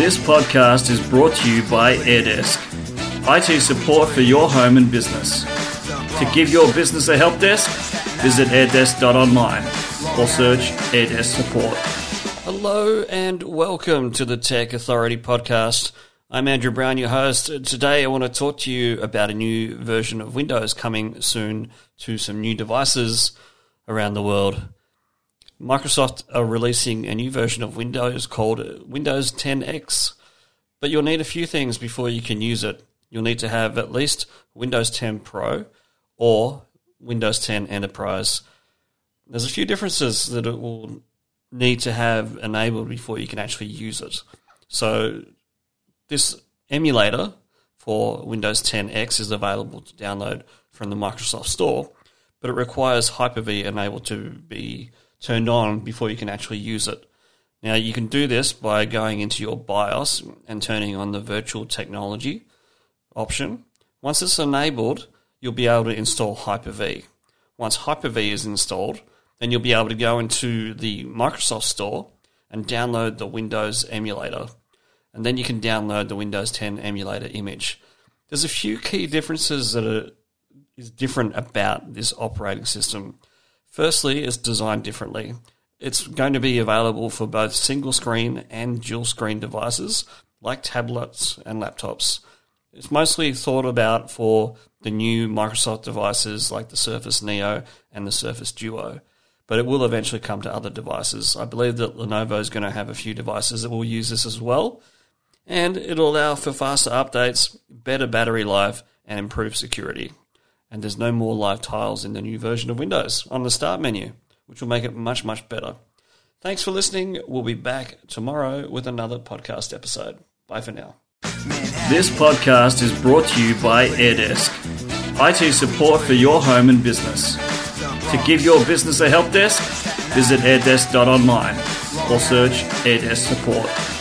This podcast is brought to you by AirDesk, IT support for your home and business. To give your business a help desk, visit airdesk.online or search AirDesk support. Hello and welcome to the Tech Authority podcast. I'm Andrew Brown, your host. Today I want to talk to you about a new version of Windows coming soon to some new devices around the world. Microsoft are releasing a new version of Windows called Windows 10X, but you'll need a few things before you can use it. You'll need to have at least Windows 10 Pro or Windows 10 Enterprise. There's a few differences that it will need to have enabled before you can actually use it. So, this emulator for Windows 10X is available to download from the Microsoft Store, but it requires Hyper V enabled to be turned on before you can actually use it. Now, you can do this by going into your BIOS and turning on the virtual technology option. Once it's enabled, you'll be able to install Hyper V. Once Hyper V is installed, then you'll be able to go into the Microsoft Store and download the Windows emulator. And then you can download the Windows 10 emulator image. There's a few key differences that are is different about this operating system. Firstly, it's designed differently. It's going to be available for both single screen and dual screen devices like tablets and laptops. It's mostly thought about for the new Microsoft devices like the Surface Neo and the Surface Duo, but it will eventually come to other devices. I believe that Lenovo is going to have a few devices that will use this as well, and it'll allow for faster updates, better battery life, and improved security and there's no more live tiles in the new version of Windows on the start menu, which will make it much, much better. Thanks for listening. We'll be back tomorrow with another podcast episode. Bye for now. This podcast is brought to you by AirDesk, IT support for your home and business. To give your business a help desk, visit airdesk.online or search AirDesk support.